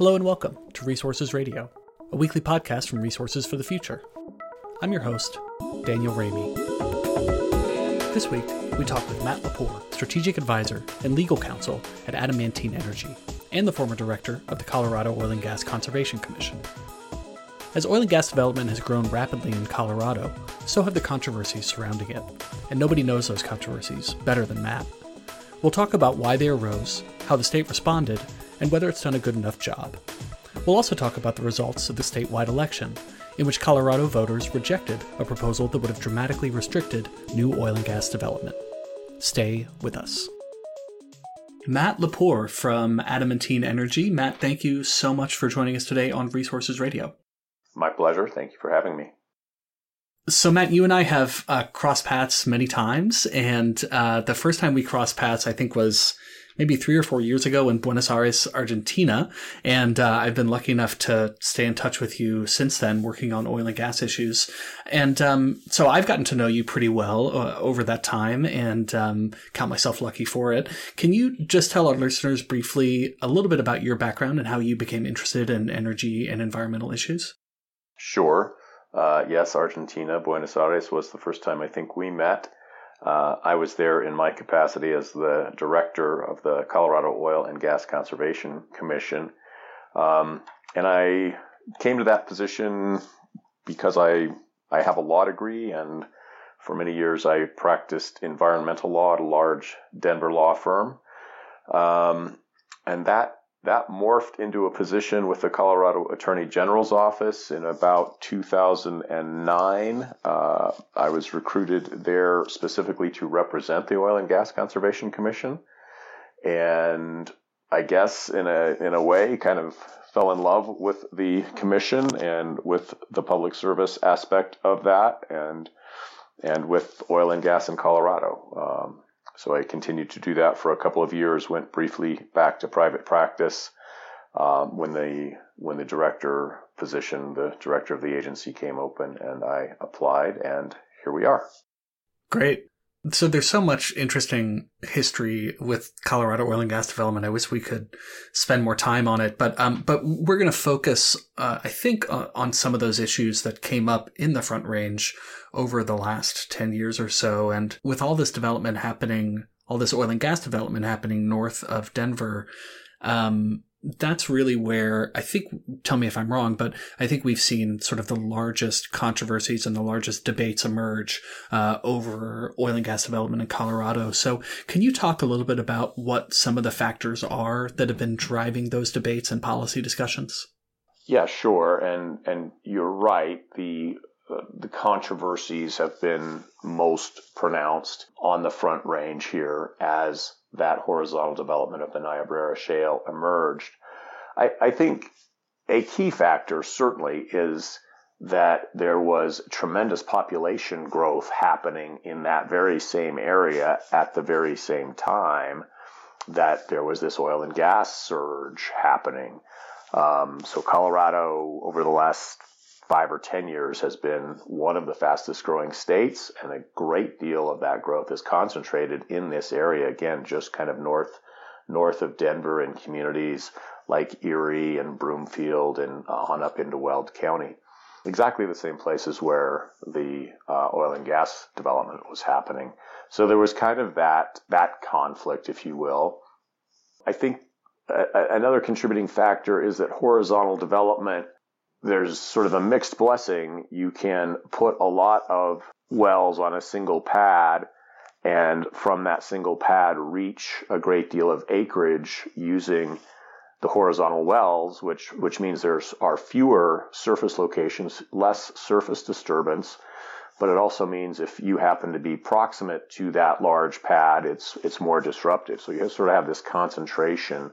Hello and welcome to Resources Radio, a weekly podcast from Resources for the Future. I'm your host, Daniel Raimi. This week, we talk with Matt Lepore, strategic advisor and legal counsel at Adamantine Energy, and the former director of the Colorado Oil and Gas Conservation Commission. As oil and gas development has grown rapidly in Colorado, so have the controversies surrounding it, and nobody knows those controversies better than Matt. We'll talk about why they arose, how the state responded, and whether it's done a good enough job. We'll also talk about the results of the statewide election, in which Colorado voters rejected a proposal that would have dramatically restricted new oil and gas development. Stay with us. Matt Lepore from Adamantine Energy. Matt, thank you so much for joining us today on Resources Radio. My pleasure. Thank you for having me. So, Matt, you and I have uh, crossed paths many times, and uh, the first time we crossed paths, I think, was maybe three or four years ago in Buenos Aires, Argentina. And uh, I've been lucky enough to stay in touch with you since then, working on oil and gas issues. And um, so I've gotten to know you pretty well uh, over that time and um, count myself lucky for it. Can you just tell our listeners briefly a little bit about your background and how you became interested in energy and environmental issues? Sure. Uh, yes, Argentina, Buenos Aires was the first time I think we met. Uh, I was there in my capacity as the director of the Colorado Oil and Gas Conservation Commission. Um, and I came to that position because I, I have a law degree and for many years I practiced environmental law at a large Denver law firm. Um, and that that morphed into a position with the Colorado Attorney General's office in about 2009. Uh, I was recruited there specifically to represent the Oil and Gas Conservation Commission, and I guess in a in a way, kind of fell in love with the commission and with the public service aspect of that, and and with oil and gas in Colorado. Um, so I continued to do that for a couple of years. Went briefly back to private practice um, when the when the director position, the director of the agency came open, and I applied, and here we are. Great. So there's so much interesting history with Colorado oil and gas development. I wish we could spend more time on it, but um, but we're going to focus, uh, I think, uh, on some of those issues that came up in the Front Range over the last ten years or so. And with all this development happening, all this oil and gas development happening north of Denver, um, that's really where I think, tell me if I'm wrong, but I think we've seen sort of the largest controversies and the largest debates emerge uh, over oil and gas development in Colorado. So, can you talk a little bit about what some of the factors are that have been driving those debates and policy discussions? Yeah, sure, and and you're right. The uh, the controversies have been most pronounced on the Front Range here as that horizontal development of the Niobrara Shale emerged. I, I think a key factor certainly is that there was tremendous population growth happening in that very same area at the very same time that there was this oil and gas surge happening. Um, so Colorado over the last five or 10 years has been one of the fastest growing states, and a great deal of that growth is concentrated in this area. Again, just kind of north, north of Denver and communities like Erie and Broomfield and uh, on up into Weld County. Exactly the same places where the uh, oil and gas development was happening. So there was kind of that, that conflict, if you will. I think another contributing factor is that horizontal development there's sort of a mixed blessing. You can put a lot of wells on a single pad and from that single pad reach a great deal of acreage using the horizontal wells, which, which means there are fewer surface locations, less surface disturbance. But it also means if you happen to be proximate to that large pad, it's, it's more disruptive. So you sort of have this concentration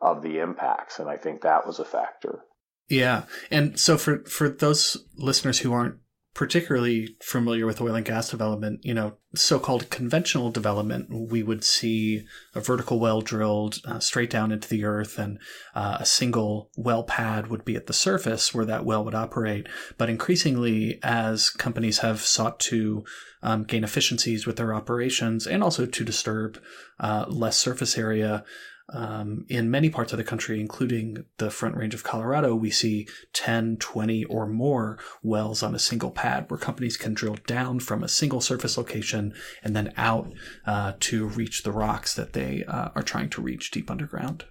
of the impacts. And I think that was a factor. Yeah. And so for, for those listeners who aren't particularly familiar with oil and gas development, you know, so-called conventional development, we would see a vertical well drilled uh, straight down into the earth and uh, a single well pad would be at the surface where that well would operate. But increasingly, as companies have sought to um, gain efficiencies with their operations and also to disturb uh, less surface area, um, in many parts of the country, including the Front Range of Colorado, we see 10, 20, or more wells on a single pad where companies can drill down from a single surface location and then out uh, to reach the rocks that they uh, are trying to reach deep underground.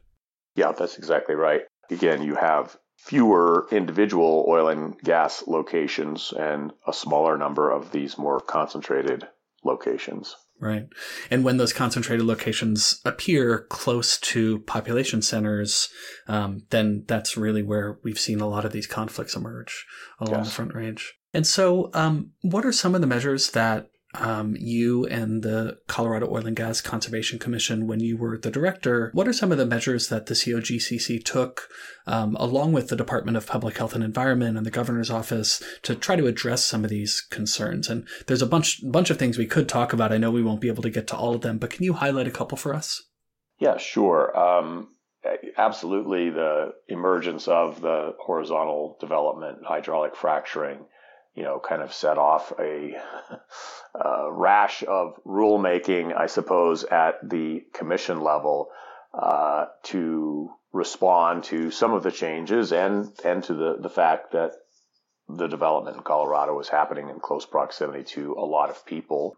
Yeah, that's exactly right. Again, you have fewer individual oil and gas locations and a smaller number of these more concentrated locations. Right. And when those concentrated locations appear close to population centers, um, then that's really where we've seen a lot of these conflicts emerge along yes. the Front Range. And so, um, what are some of the measures that um, you and the Colorado Oil and Gas Conservation Commission, when you were the director, what are some of the measures that the COGCC took, um, along with the Department of Public Health and Environment and the governor's office, to try to address some of these concerns? And there's a bunch bunch of things we could talk about. I know we won't be able to get to all of them, but can you highlight a couple for us? Yeah, sure. Um, absolutely, the emergence of the horizontal development, hydraulic fracturing you know, kind of set off a, a rash of rulemaking, I suppose, at the commission level uh, to respond to some of the changes and and to the the fact that the development in Colorado was happening in close proximity to a lot of people.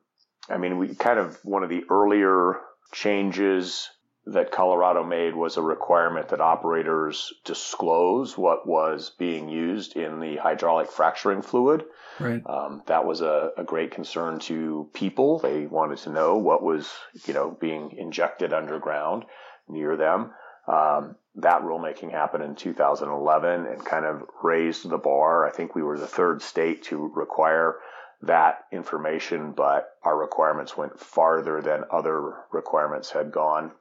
I mean, we kind of one of the earlier changes that Colorado made was a requirement that operators disclose what was being used in the hydraulic fracturing fluid. Right. Um, that was a, a, great concern to people. They wanted to know what was, you know, being injected underground near them. Um, that rulemaking happened in 2011 and kind of raised the bar. I think we were the third state to require that information, but our requirements went farther than other requirements had gone.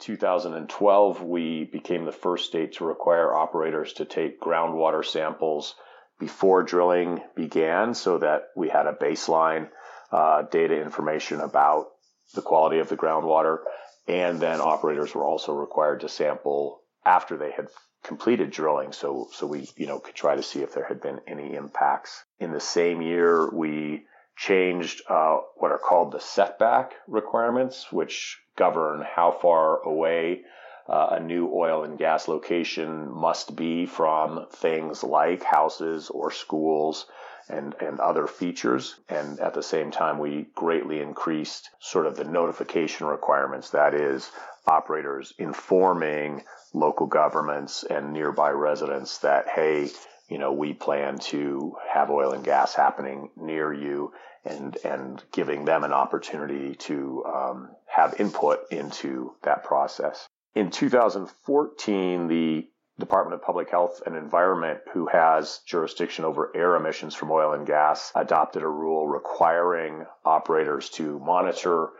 2012, we became the first state to require operators to take groundwater samples before drilling began so that we had a baseline uh, data information about the quality of the groundwater. And then operators were also required to sample after they had completed drilling. So, so we, you know, could try to see if there had been any impacts. In the same year, we changed uh, what are called the setback requirements, which govern how far away uh, a new oil and gas location must be from things like houses or schools and, and other features. And at the same time, we greatly increased sort of the notification requirements. That is, operators informing local governments and nearby residents that, hey, you know, we plan to have oil and gas happening near you and, and giving them an opportunity to um, have input into that process. In 2014, the Department of Public Health and Environment, who has jurisdiction over air emissions from oil and gas, adopted a rule requiring operators to monitor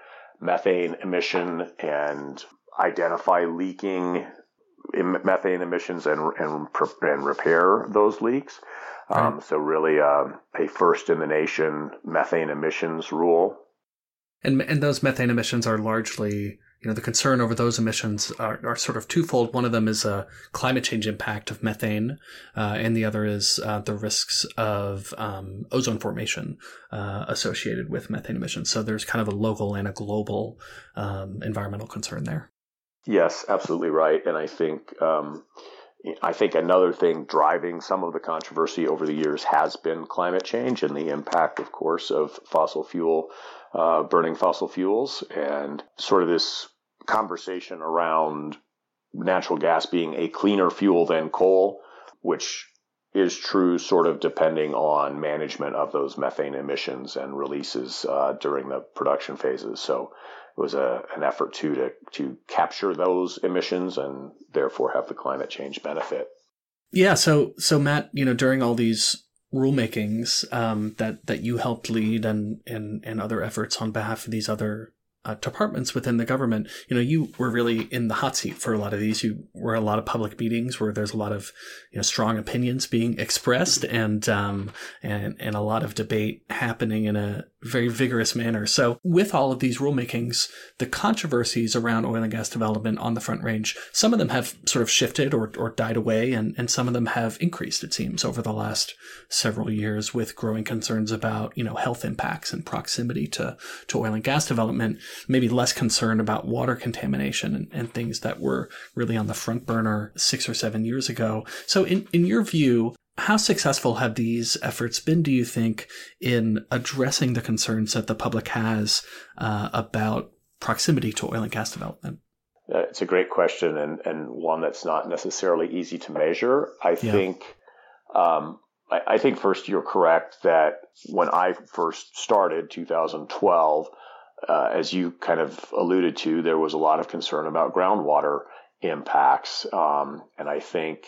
methane emission and identify leaking methane emissions and, and, and repair those leaks. Right. Um, so really uh, a first in the nation methane emissions rule. And, and those methane emissions are largely you know, the concern over those emissions are, are sort of twofold. One of them is a climate change impact of methane, uh, and the other is uh, the risks of um, ozone formation uh, associated with methane emissions. So there's kind of a local and a global um, environmental concern there. Yes, absolutely right. And I think um, I think another thing driving some of the controversy over the years has been climate change and the impact, of course, of fossil fuel uh, burning fossil fuels and sort of this conversation around natural gas being a cleaner fuel than coal, which is true sort of depending on management of those methane emissions and releases uh, during the production phases. So was a, an effort too to, to capture those emissions and therefore have the climate change benefit. Yeah. So, so Matt, you know, during all these rulemakings um, that that you helped lead and and and other efforts on behalf of these other uh, departments within the government, you know, you were really in the hot seat for a lot of these. You were a lot of public meetings where there's a lot of, you know, strong opinions being expressed and, um, and, and a lot of debate happening in a very vigorous manner. So with all of these rulemakings, the controversies around oil and gas development on the front range, some of them have sort of shifted or, or died away and, and some of them have increased, it seems, over the last several years with growing concerns about, you know, health impacts and proximity to, to oil and gas development. Maybe less concern about water contamination and, and things that were really on the front burner six or seven years ago. So, in, in your view, how successful have these efforts been, do you think, in addressing the concerns that the public has uh, about proximity to oil and gas development? Uh, it's a great question and, and one that's not necessarily easy to measure. I yeah. think um, I, I, think first you're correct that when I first started 2012, uh, as you kind of alluded to, there was a lot of concern about groundwater impacts, um, and I think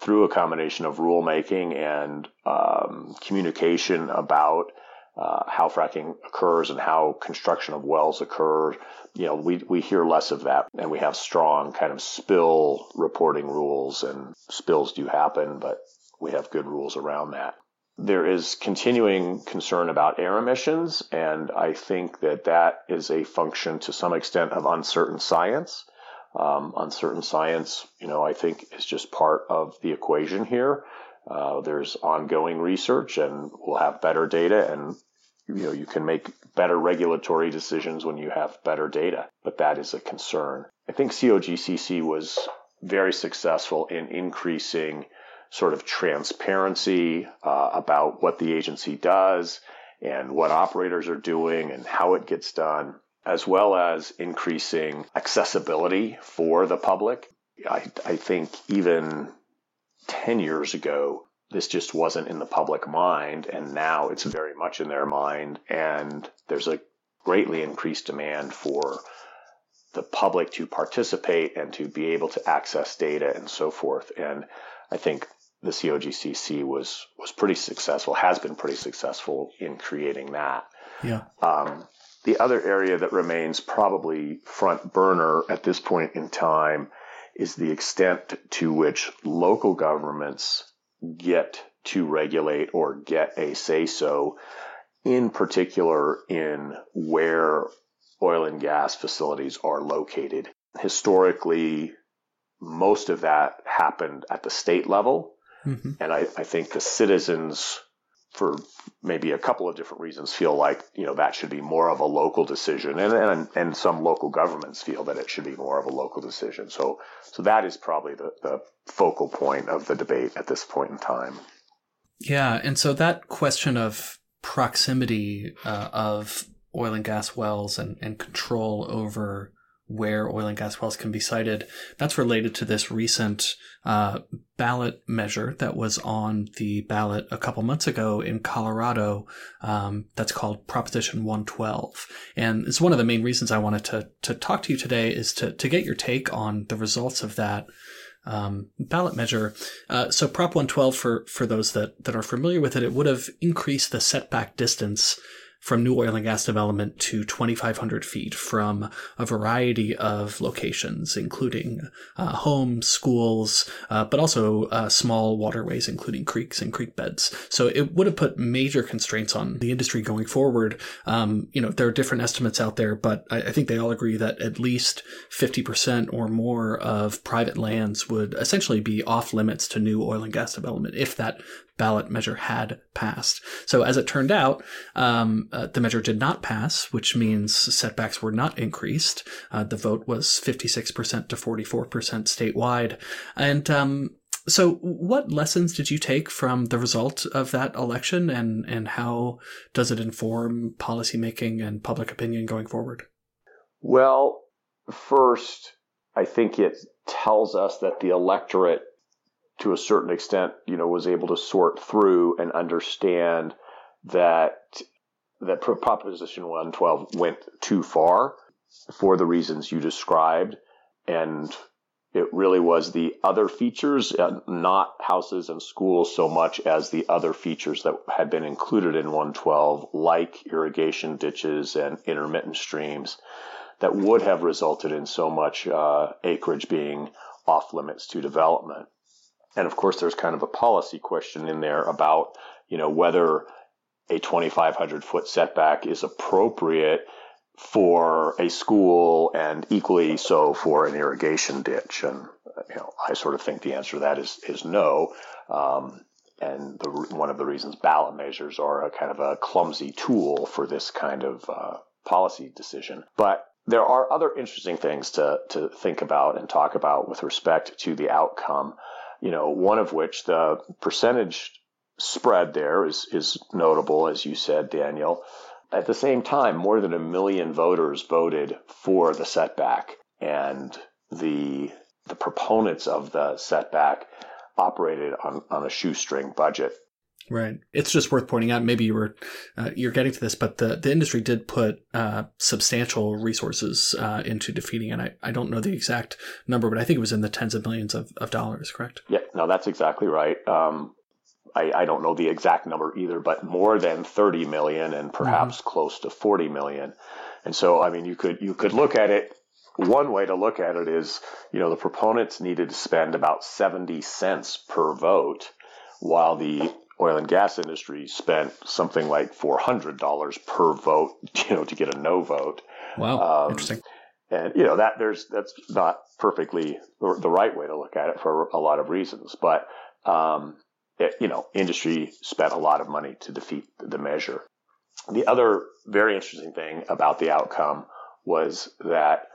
through a combination of rulemaking and um, communication about uh, how fracking occurs and how construction of wells occurs, you know, we, we hear less of that and we have strong kind of spill reporting rules and spills do happen, but we have good rules around that. There is continuing concern about air emissions, and I think that that is a function to some extent of uncertain science. Um, uncertain science, you know, I think is just part of the equation here. Uh, there's ongoing research, and we'll have better data, and you know, you can make better regulatory decisions when you have better data. But that is a concern. I think COGCC was very successful in increasing sort of transparency uh, about what the agency does and what operators are doing and how it gets done, as well as increasing accessibility for the public. I, I think even 10 years ago, this just wasn't in the public mind, and now it's very much in their mind, and there's a greatly increased demand for the public to participate and to be able to access data and so forth. And I think the COGCC was was pretty successful, has been pretty successful in creating that. Yeah. Um, the other area that remains probably front burner at this point in time is the extent to which local governments get to regulate or get a say so, in particular in where oil and gas facilities are located. Historically, most of that happened at the state level. Mm-hmm. And I, I think the citizens, for maybe a couple of different reasons, feel like you know that should be more of a local decision, and and, and some local governments feel that it should be more of a local decision. So so that is probably the, the focal point of the debate at this point in time. Yeah, and so that question of proximity uh, of oil and gas wells and, and control over where oil and gas wells can be sited. That's related to this recent uh, ballot measure that was on the ballot a couple months ago in Colorado. Um, that's called Proposition 112, and it's one of the main reasons I wanted to to talk to you today is to to get your take on the results of that. Um, ballot measure. Uh, so Prop 112, for for those that that are familiar with it, it would have increased the setback distance from new oil and gas development to 2,500 feet from a variety of locations, including uh, homes, schools, uh, but also uh, small waterways, including creeks and creek beds. So it would have put major constraints on the industry going forward. Um, you know, there are different estimates out there, but I, I think they all agree that at least 50% or more of private lands would essentially be off limits to new oil and gas development if that ballot measure had passed. So as it turned out, um, uh, the measure did not pass, which means setbacks were not increased. Uh, the vote was 56% to 44% statewide. And um, so, what lessons did you take from the result of that election, and, and how does it inform policymaking and public opinion going forward? Well, first, I think it tells us that the electorate to a certain extent, you know, was able to sort through and understand that that Proposition 112 went too far for the reasons you described, and it really was the other features, uh, not houses and schools so much as the other features that had been included in 112, like irrigation ditches and intermittent streams, that would have resulted in so much uh, acreage being off limits to development. And of course, there's kind of a policy question in there about, you know, whether a 2,500 foot setback is appropriate for a school and equally so for an irrigation ditch. And, you know, I sort of think the answer to that is, is no. Um, and the, one of the reasons ballot measures are a kind of a clumsy tool for this kind of, uh, policy decision. But there are other interesting things to, to think about and talk about with respect to the outcome. You know, one of which the percentage spread there is, is notable, as you said, Daniel. At the same time, more than a million voters voted for the setback, and the the proponents of the setback operated on, on a shoestring budget. Right. It's just worth pointing out. Maybe you were uh, you're getting to this, but the, the industry did put uh, substantial resources uh, into defeating it. I, I don't know the exact number, but I think it was in the tens of millions of, of dollars. Correct? Yeah. No, that's exactly right. Um, I, I, don't know the exact number either, but more than 30 million and perhaps mm-hmm. close to 40 million. And so, I mean, you could you could look at it. One way to look at it is, you know, the proponents needed to spend about 70 cents per vote, while the oil and gas industry spent something like $400 per vote, you know, to get a no vote. Wow, um, interesting. And you know that there's that's not perfectly the right way to look at it for a lot of reasons, but um, it, you know, industry spent a lot of money to defeat the measure. The other very interesting thing about the outcome was that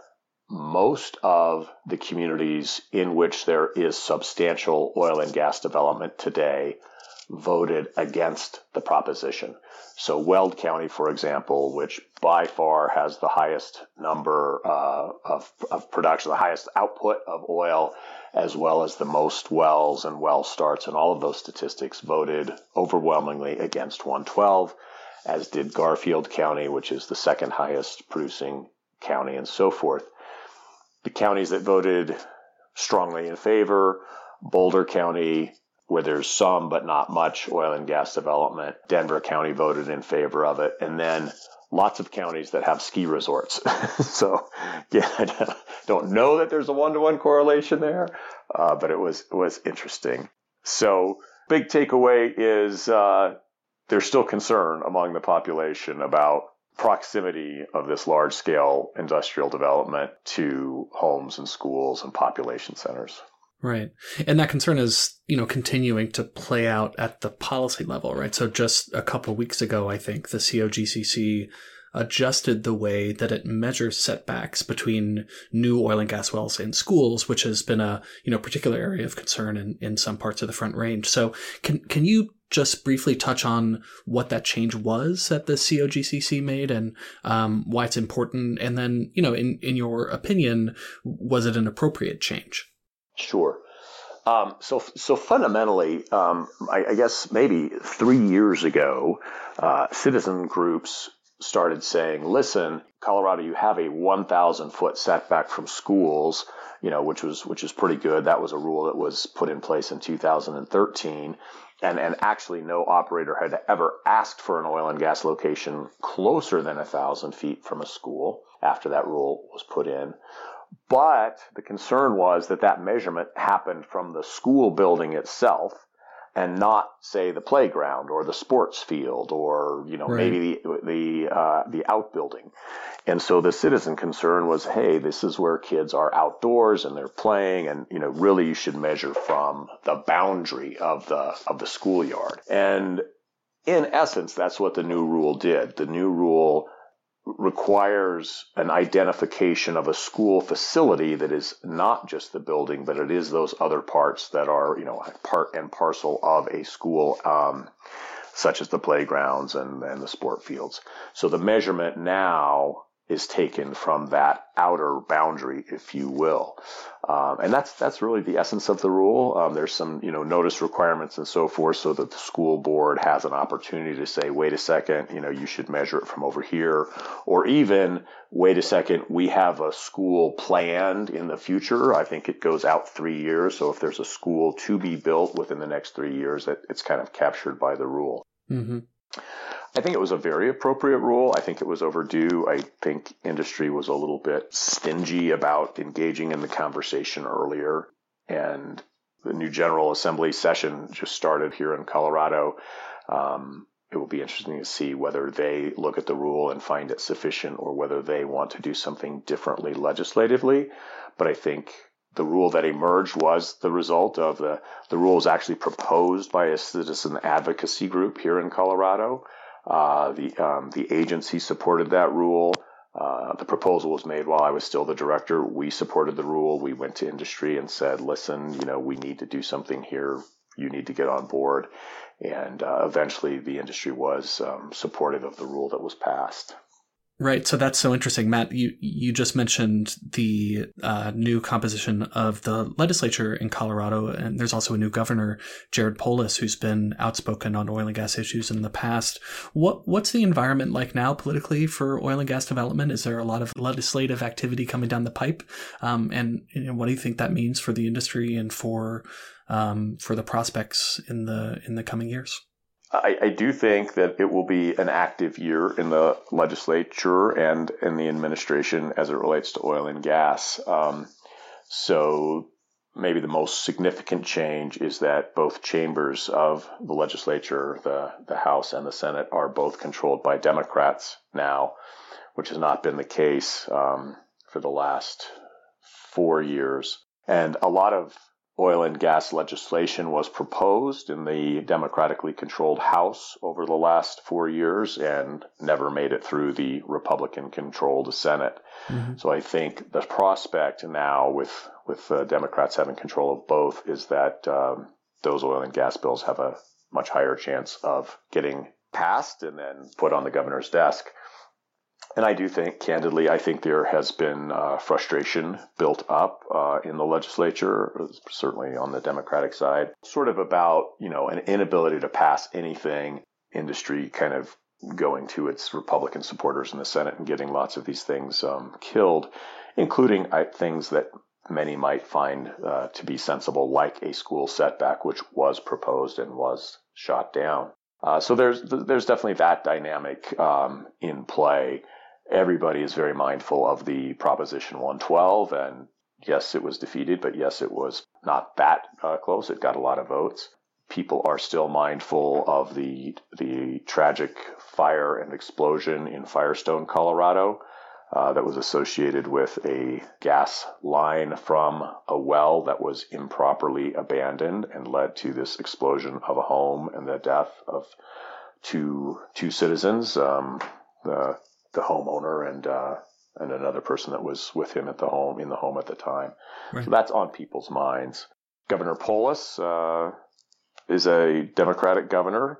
most of the communities in which there is substantial oil and gas development today voted against the proposition. So Weld County, for example, which by far has the highest number uh, of, of production, the highest output of oil, as well as the most wells and well starts, and all of those statistics voted overwhelmingly against 112, as did Garfield County, which is the second highest producing county, and so forth. The counties that voted strongly in favor, Boulder County, where there's some but not much oil and gas development. Denver County voted in favor of it. And then lots of counties that have ski resorts. so, yeah, I don't know that there's a one to one correlation there, uh, but it was, it was interesting. So, big takeaway is uh, there's still concern among the population about proximity of this large scale industrial development to homes and schools and population centers. Right. And that concern is, you know, continuing to play out at the policy level, right? So just a couple weeks ago, I think the COGCC adjusted the way that it measures setbacks between new oil and gas wells in schools, which has been a, you know, particular area of concern in, in some parts of the front range. So can, can you just briefly touch on what that change was that the COGCC made and um, why it's important? And then, you know, in, in your opinion, was it an appropriate change? Sure. Um, so, so fundamentally, um, I, I, guess maybe three years ago, uh, citizen groups started saying, "Listen, Colorado, you have a 1,000 foot setback from schools, you know, which was which is pretty good. That was a rule that was put in place in 2013." And, and actually, no operator had ever asked for an oil and gas location closer than a thousand feet from a school after that rule was put in. But the concern was that that measurement happened from the school building itself and not say the playground or the sports field or you know right. maybe the the uh, the outbuilding. And so the citizen concern was hey this is where kids are outdoors and they're playing and you know really you should measure from the boundary of the of the schoolyard. And in essence that's what the new rule did. The new rule requires an identification of a school facility that is not just the building, but it is those other parts that are, you know, part and parcel of a school, um, such as the playgrounds and, and the sport fields. So the measurement now is taken from that outer boundary, if you will. Um, and that's that's really the essence of the rule. Um, there's some you know notice requirements and so forth, so that the school board has an opportunity to say, wait a second, you know, you should measure it from over here, or even wait a second, we have a school planned in the future. I think it goes out three years, so if there's a school to be built within the next three years, it, it's kind of captured by the rule. Mm-hmm. I think it was a very appropriate rule. I think it was overdue. I think industry was a little bit stingy about engaging in the conversation earlier. And the new General Assembly session just started here in Colorado. Um, it will be interesting to see whether they look at the rule and find it sufficient or whether they want to do something differently legislatively. But I think the rule that emerged was the result of the, the rule actually proposed by a citizen advocacy group here in Colorado. Uh, the um, the agency supported that rule. Uh, the proposal was made while I was still the director. We supported the rule. We went to industry and said, "Listen, you know, we need to do something here. You need to get on board." And uh, eventually, the industry was um, supportive of the rule that was passed. Right. So that's so interesting, Matt. You you just mentioned the uh, new composition of the legislature in Colorado, and there's also a new governor, Jared Polis, who's been outspoken on oil and gas issues in the past. What what's the environment like now politically for oil and gas development? Is there a lot of legislative activity coming down the pipe? Um, and you know, what do you think that means for the industry and for um, for the prospects in the in the coming years? I, I, do think that it will be an active year in the legislature and in the administration as it relates to oil and gas. Um, so maybe the most significant change is that both chambers of the legislature, the, the House and the Senate, are both controlled by Democrats now, which has not been the case um, for the last four years. And a lot of oil and gas legislation was proposed in the democratically controlled House over the last four years and never made it through the Republican controlled Senate. Mm-hmm. So I think the prospect now with with uh, Democrats having control of both is that um, those oil and gas bills have a much higher chance of getting passed and then put on the governor's desk. And I do think, candidly, I think there has been uh, frustration built up uh, in the legislature, certainly on the Democratic side, sort of about, you know, an inability to pass anything, industry kind of going to its Republican supporters in the Senate and getting lots of these things um, killed, including things that many might find uh, to be sensible, like a school setback, which was proposed and was shot down. Uh, so there's there's definitely that dynamic um, in play everybody is very mindful of the Proposition 112. And yes, it was defeated, but yes, it was not that uh, close. It got a lot of votes. People are still mindful of the the tragic fire and explosion in Firestone, Colorado, uh, that was associated with a gas line from a well that was improperly abandoned and led to this explosion of a home and the death of two two citizens. Um, the the homeowner and uh, and another person that was with him at the home in the home at the time. Right. So that's on people's minds. Governor Polis uh, is a Democratic governor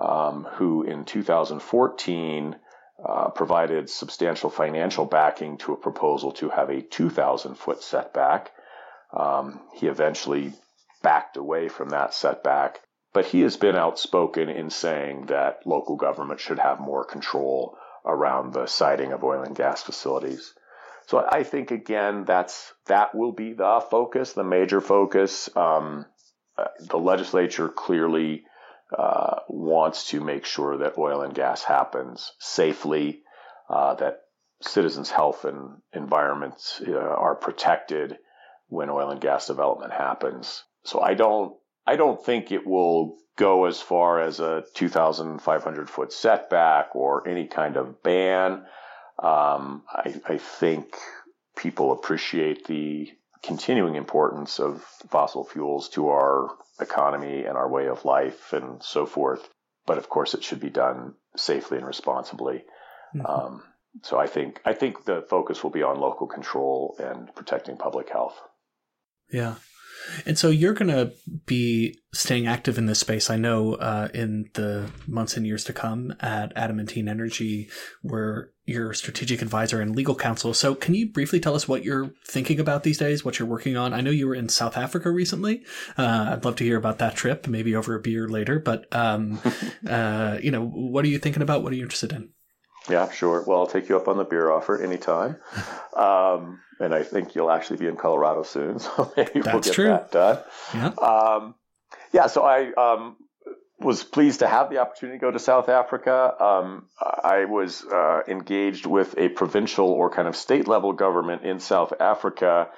um, who, in 2014, uh, provided substantial financial backing to a proposal to have a 2,000 foot setback. Um, he eventually backed away from that setback, but he has been outspoken in saying that local government should have more control around the siting of oil and gas facilities. So I think again that's that will be the focus, the major focus. Um, uh, the legislature clearly uh, wants to make sure that oil and gas happens safely, uh, that citizens' health and environments uh, are protected when oil and gas development happens. So I don't I don't think it will go as far as a 2,500 foot setback or any kind of ban. Um, I, I, think people appreciate the continuing importance of fossil fuels to our economy and our way of life and so forth. But of course, it should be done safely and responsibly. Mm-hmm. Um, so I think I think the focus will be on local control and protecting public health. Yeah, and so you're going to be staying active in this space. I know uh, in the months and years to come at Adamantine Energy, where you're strategic advisor and legal counsel. So can you briefly tell us what you're thinking about these days, what you're working on? I know you were in South Africa recently. Uh, I'd love to hear about that trip, maybe over a beer later. But um, uh, you know, what are you thinking about? What are you interested in? Yeah, sure. Well, I'll take you up on the beer offer anytime. Um, and I think you'll actually be in Colorado soon, so maybe That's we'll get true. that done. Yeah. Um, yeah. So I um, was pleased to have the opportunity to go to South Africa. Um, I was uh, engaged with a provincial or kind of state level government in South Africa.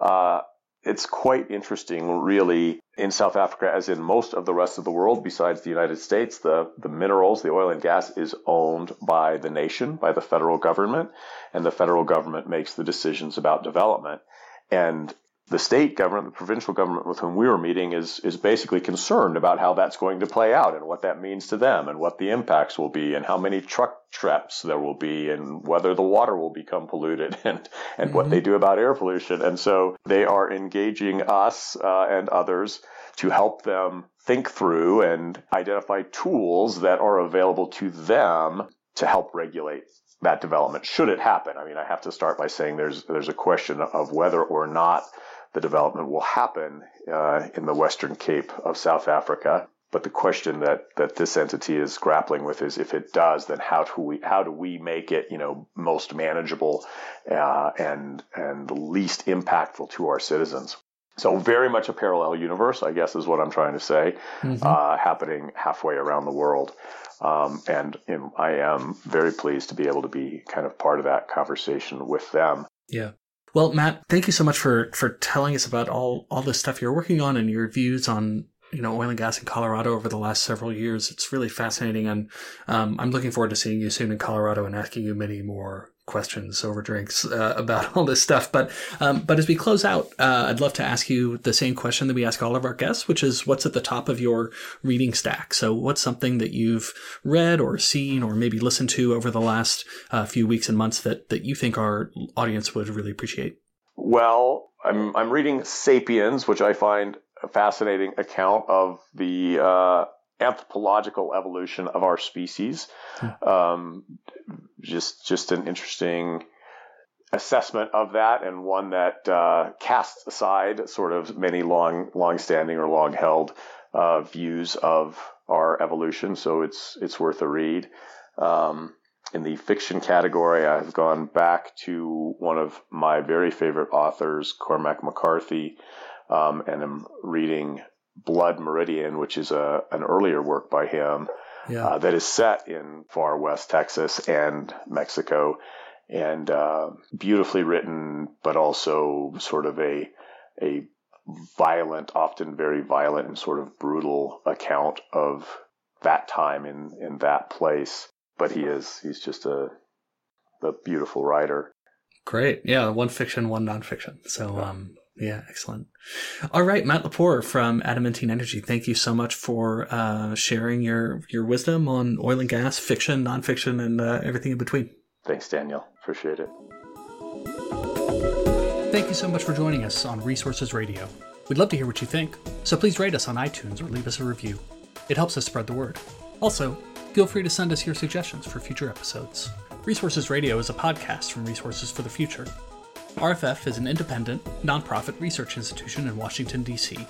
Uh, it's quite interesting, really, in South Africa, as in most of the rest of the world, besides the United States, the, the minerals, the oil and gas is owned by the nation, by the federal government, and the federal government makes the decisions about development. And the state government, the provincial government with whom we were meeting, is is basically concerned about how that's going to play out and what that means to them and what the impacts will be and how many truck trips there will be and whether the water will become polluted and and mm-hmm. what they do about air pollution. And so they are engaging us uh, and others to help them think through and identify tools that are available to them to help regulate that development should it happen. I mean, I have to start by saying there's there's a question of whether or not the development will happen uh, in the Western Cape of South Africa. But the question that, that this entity is grappling with is if it does, then how do we how do we make it you know most manageable uh, and and least impactful to our citizens? So very much a parallel universe, I guess, is what I'm trying to say, mm-hmm. uh, happening halfway around the world. Um, and you know, I am very pleased to be able to be kind of part of that conversation with them. Yeah. Well, Matt, thank you so much for for telling us about all all the stuff you're working on and your views on you know oil and gas in Colorado over the last several years. It's really fascinating, and um, I'm looking forward to seeing you soon in Colorado and asking you many more questions over drinks uh, about all this stuff. But um, but as we close out, uh, I'd love to ask you the same question that we ask all of our guests, which is what's at the top of your reading stack. So what's something that you've read or seen or maybe listened to over the last uh, few weeks and months that that you think our audience would really appreciate? Well, I'm I'm reading *Sapiens*, which I find fascinating account of the uh, anthropological evolution of our species. Hmm. Um, just just an interesting assessment of that, and one that uh, casts aside sort of many long long-standing or long-held uh, views of our evolution. So it's it's worth a read. Um, in the fiction category, I've gone back to one of my very favorite authors, Cormac McCarthy, um, and I'm reading Blood Meridian, which is a an earlier work by him yeah. uh, that is set in far west Texas and Mexico, and uh, beautifully written, but also sort of a a violent, often very violent and sort of brutal account of that time in in that place. But he is he's just a a beautiful writer. Great, yeah, one fiction, one nonfiction. So um, yeah, excellent. All right, Matt Lepore from Adamantine Energy. Thank you so much for uh, sharing your your wisdom on oil and gas, fiction, nonfiction, and uh, everything in between. Thanks, Daniel. Appreciate it. Thank you so much for joining us on Resources Radio. We'd love to hear what you think, so please rate us on iTunes or leave us a review. It helps us spread the word. Also, feel free to send us your suggestions for future episodes. Resources Radio is a podcast from Resources for the Future RFF is an independent, nonprofit research institution in Washington, D.C.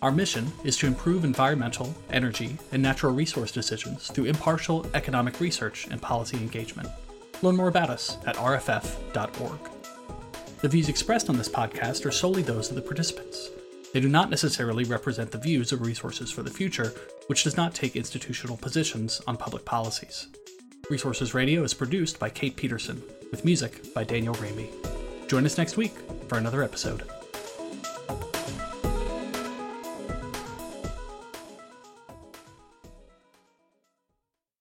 Our mission is to improve environmental, energy, and natural resource decisions through impartial economic research and policy engagement. Learn more about us at rff.org. The views expressed on this podcast are solely those of the participants. They do not necessarily represent the views of Resources for the Future, which does not take institutional positions on public policies. Resources Radio is produced by Kate Peterson, with music by Daniel Raimi. Join us next week for another episode.